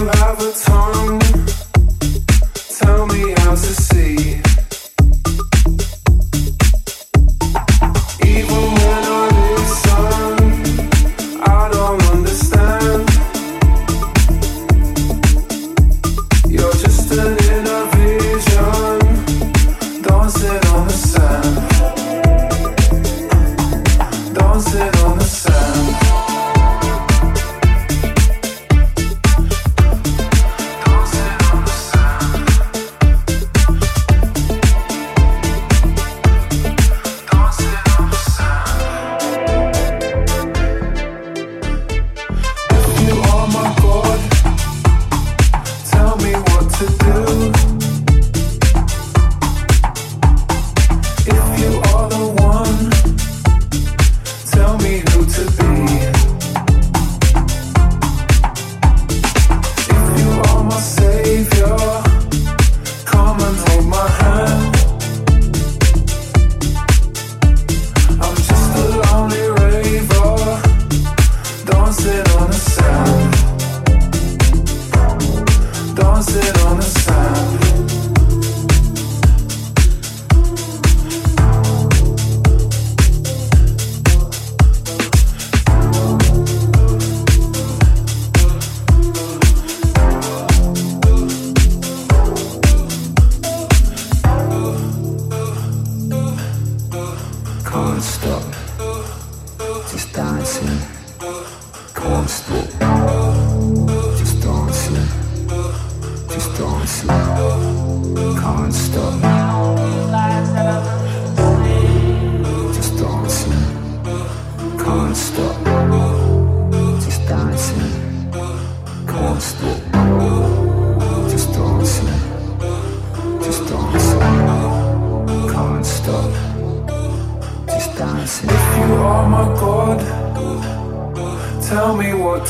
you have a tongue.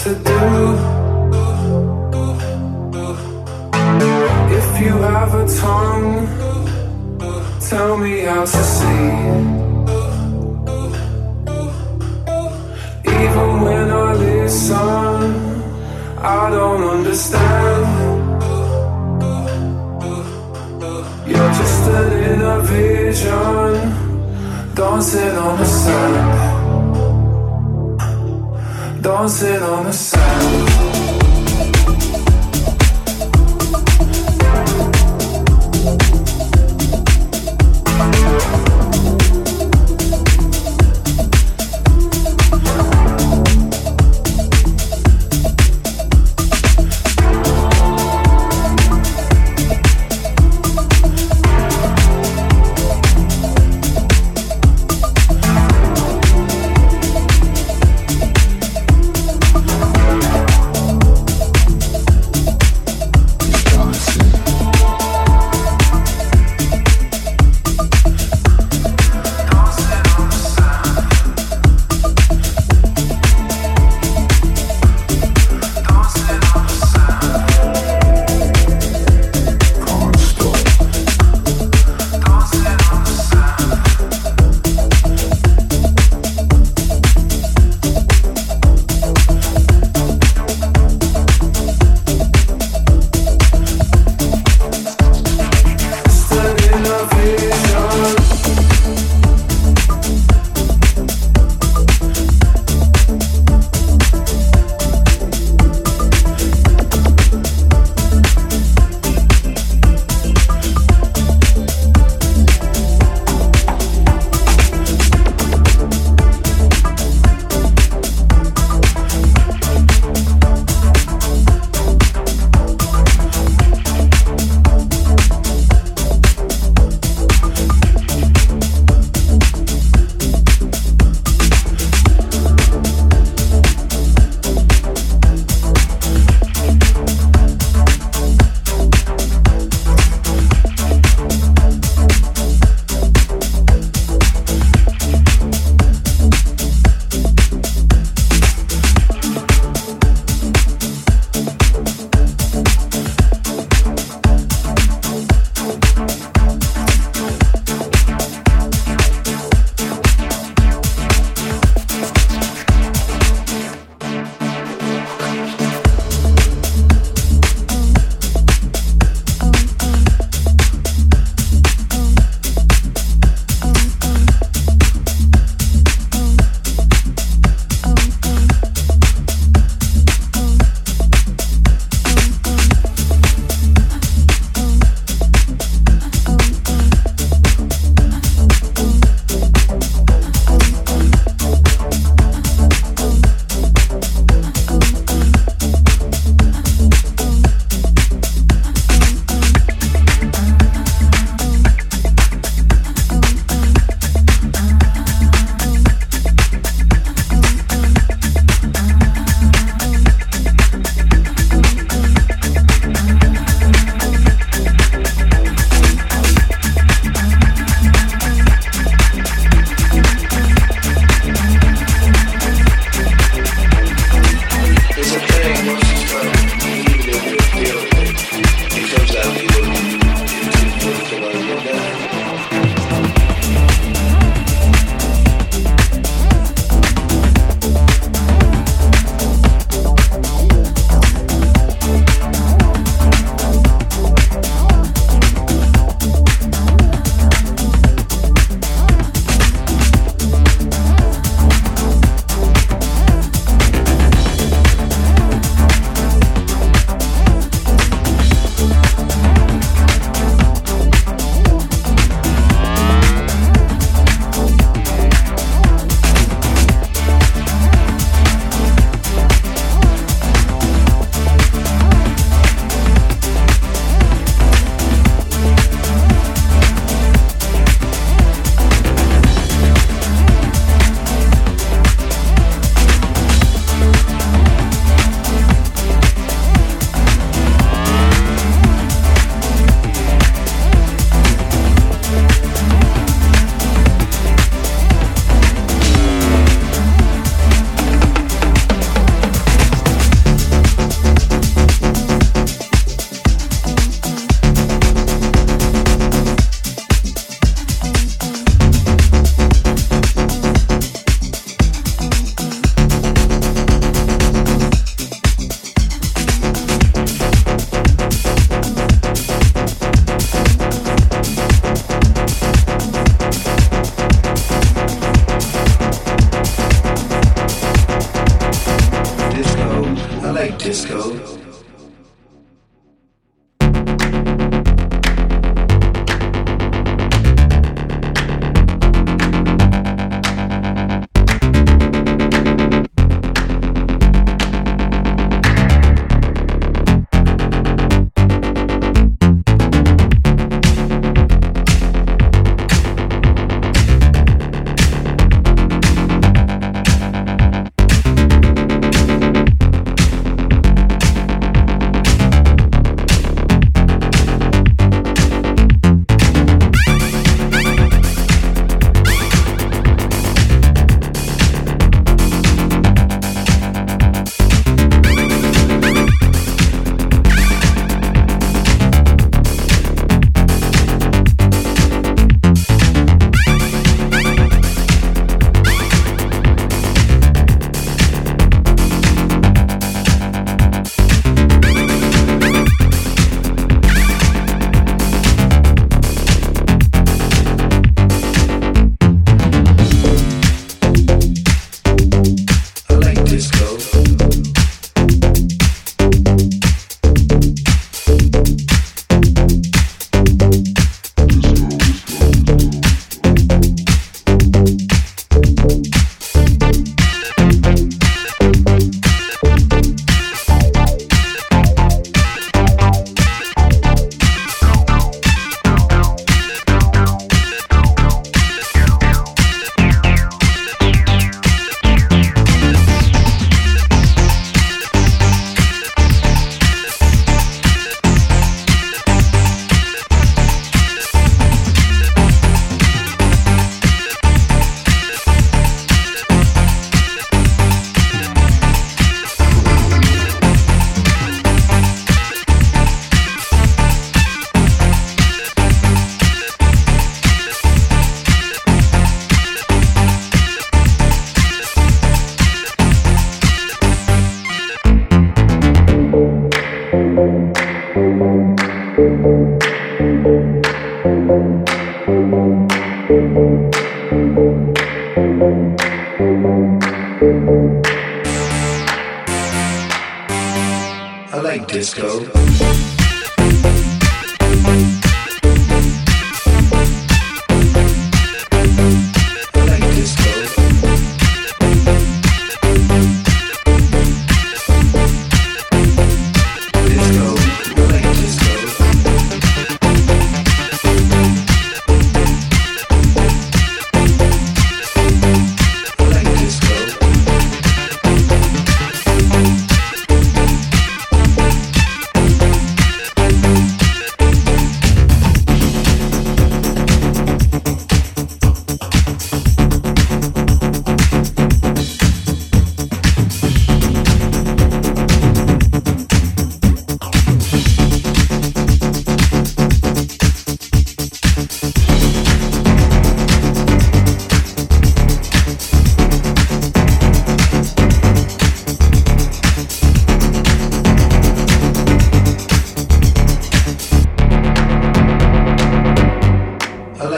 to do.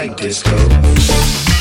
like disco.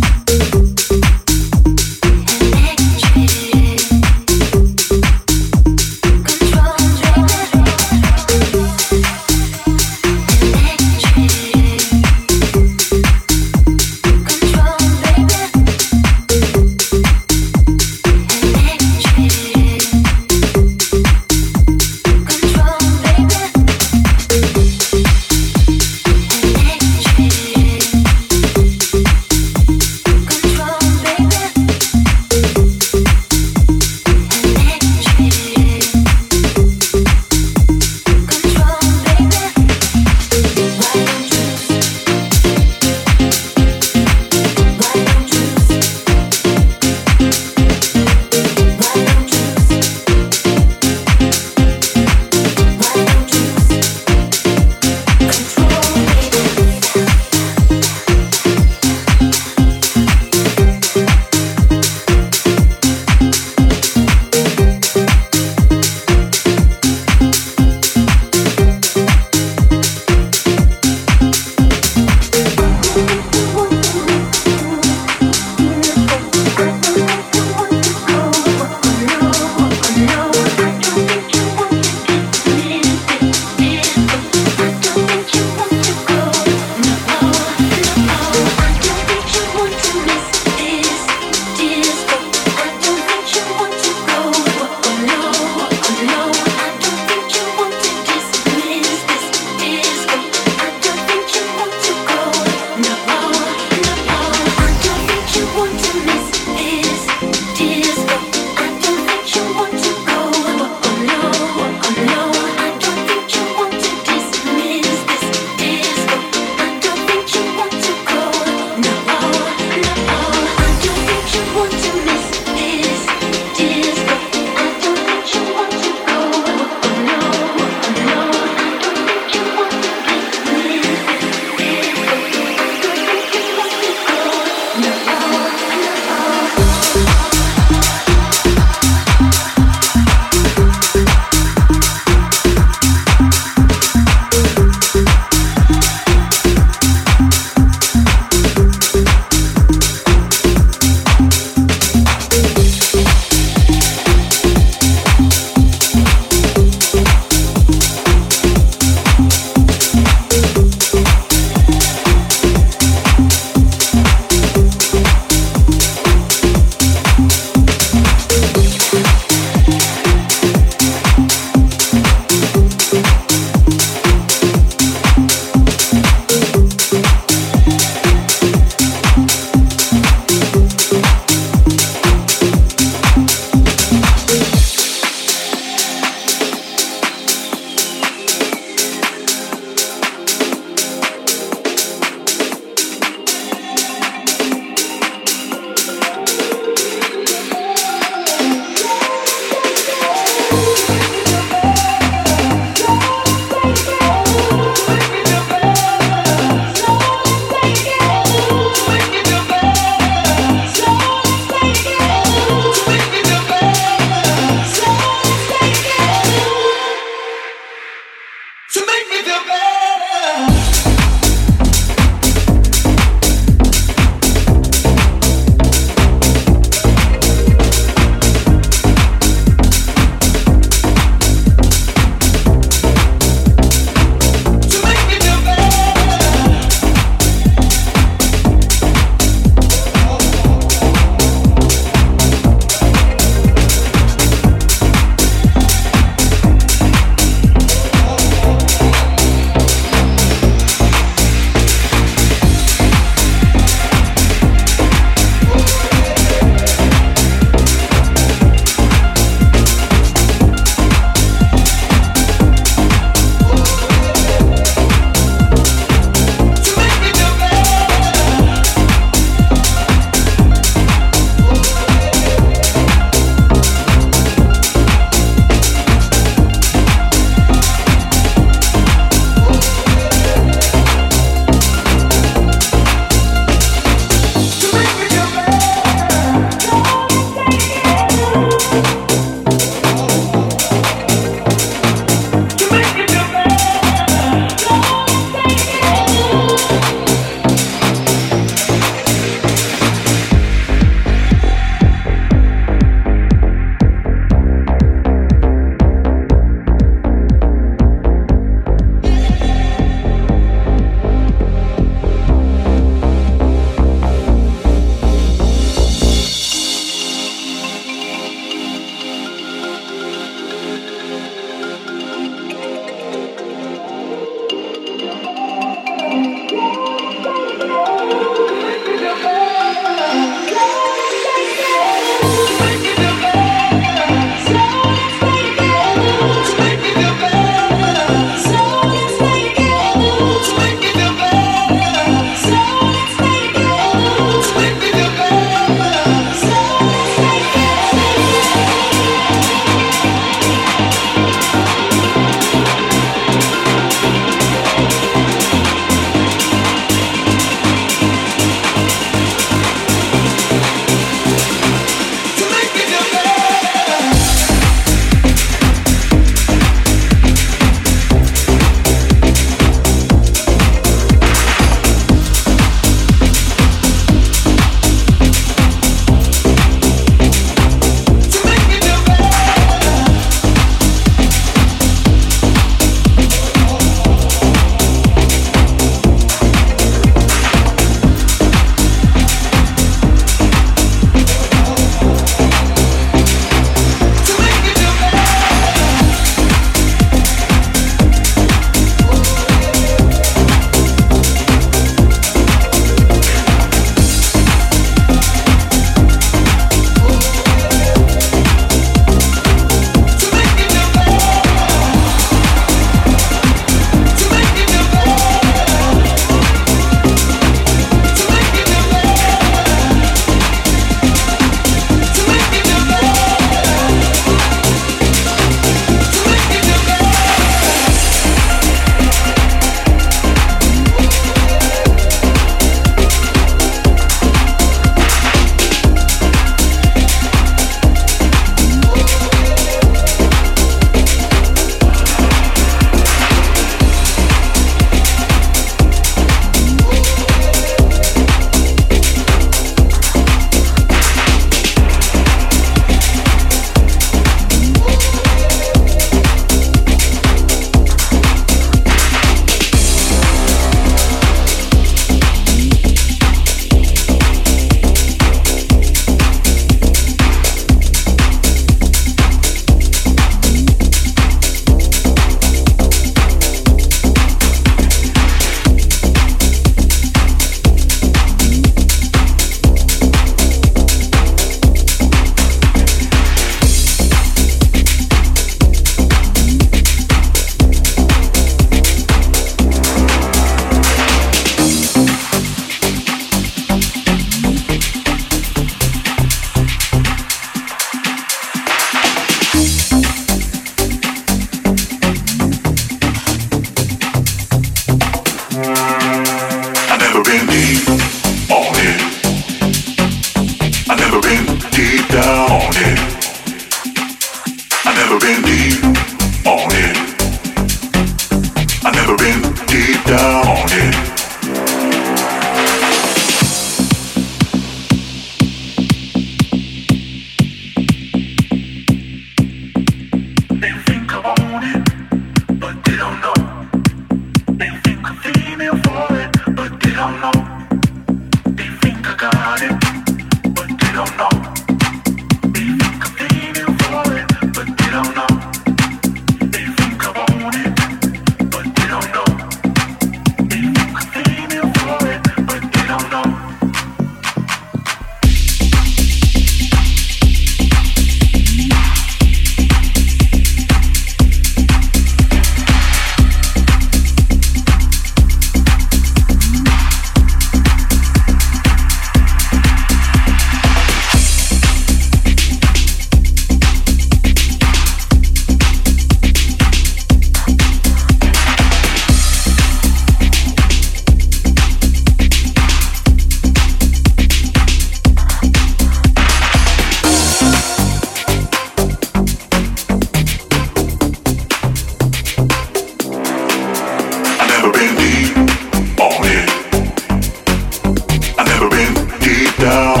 down.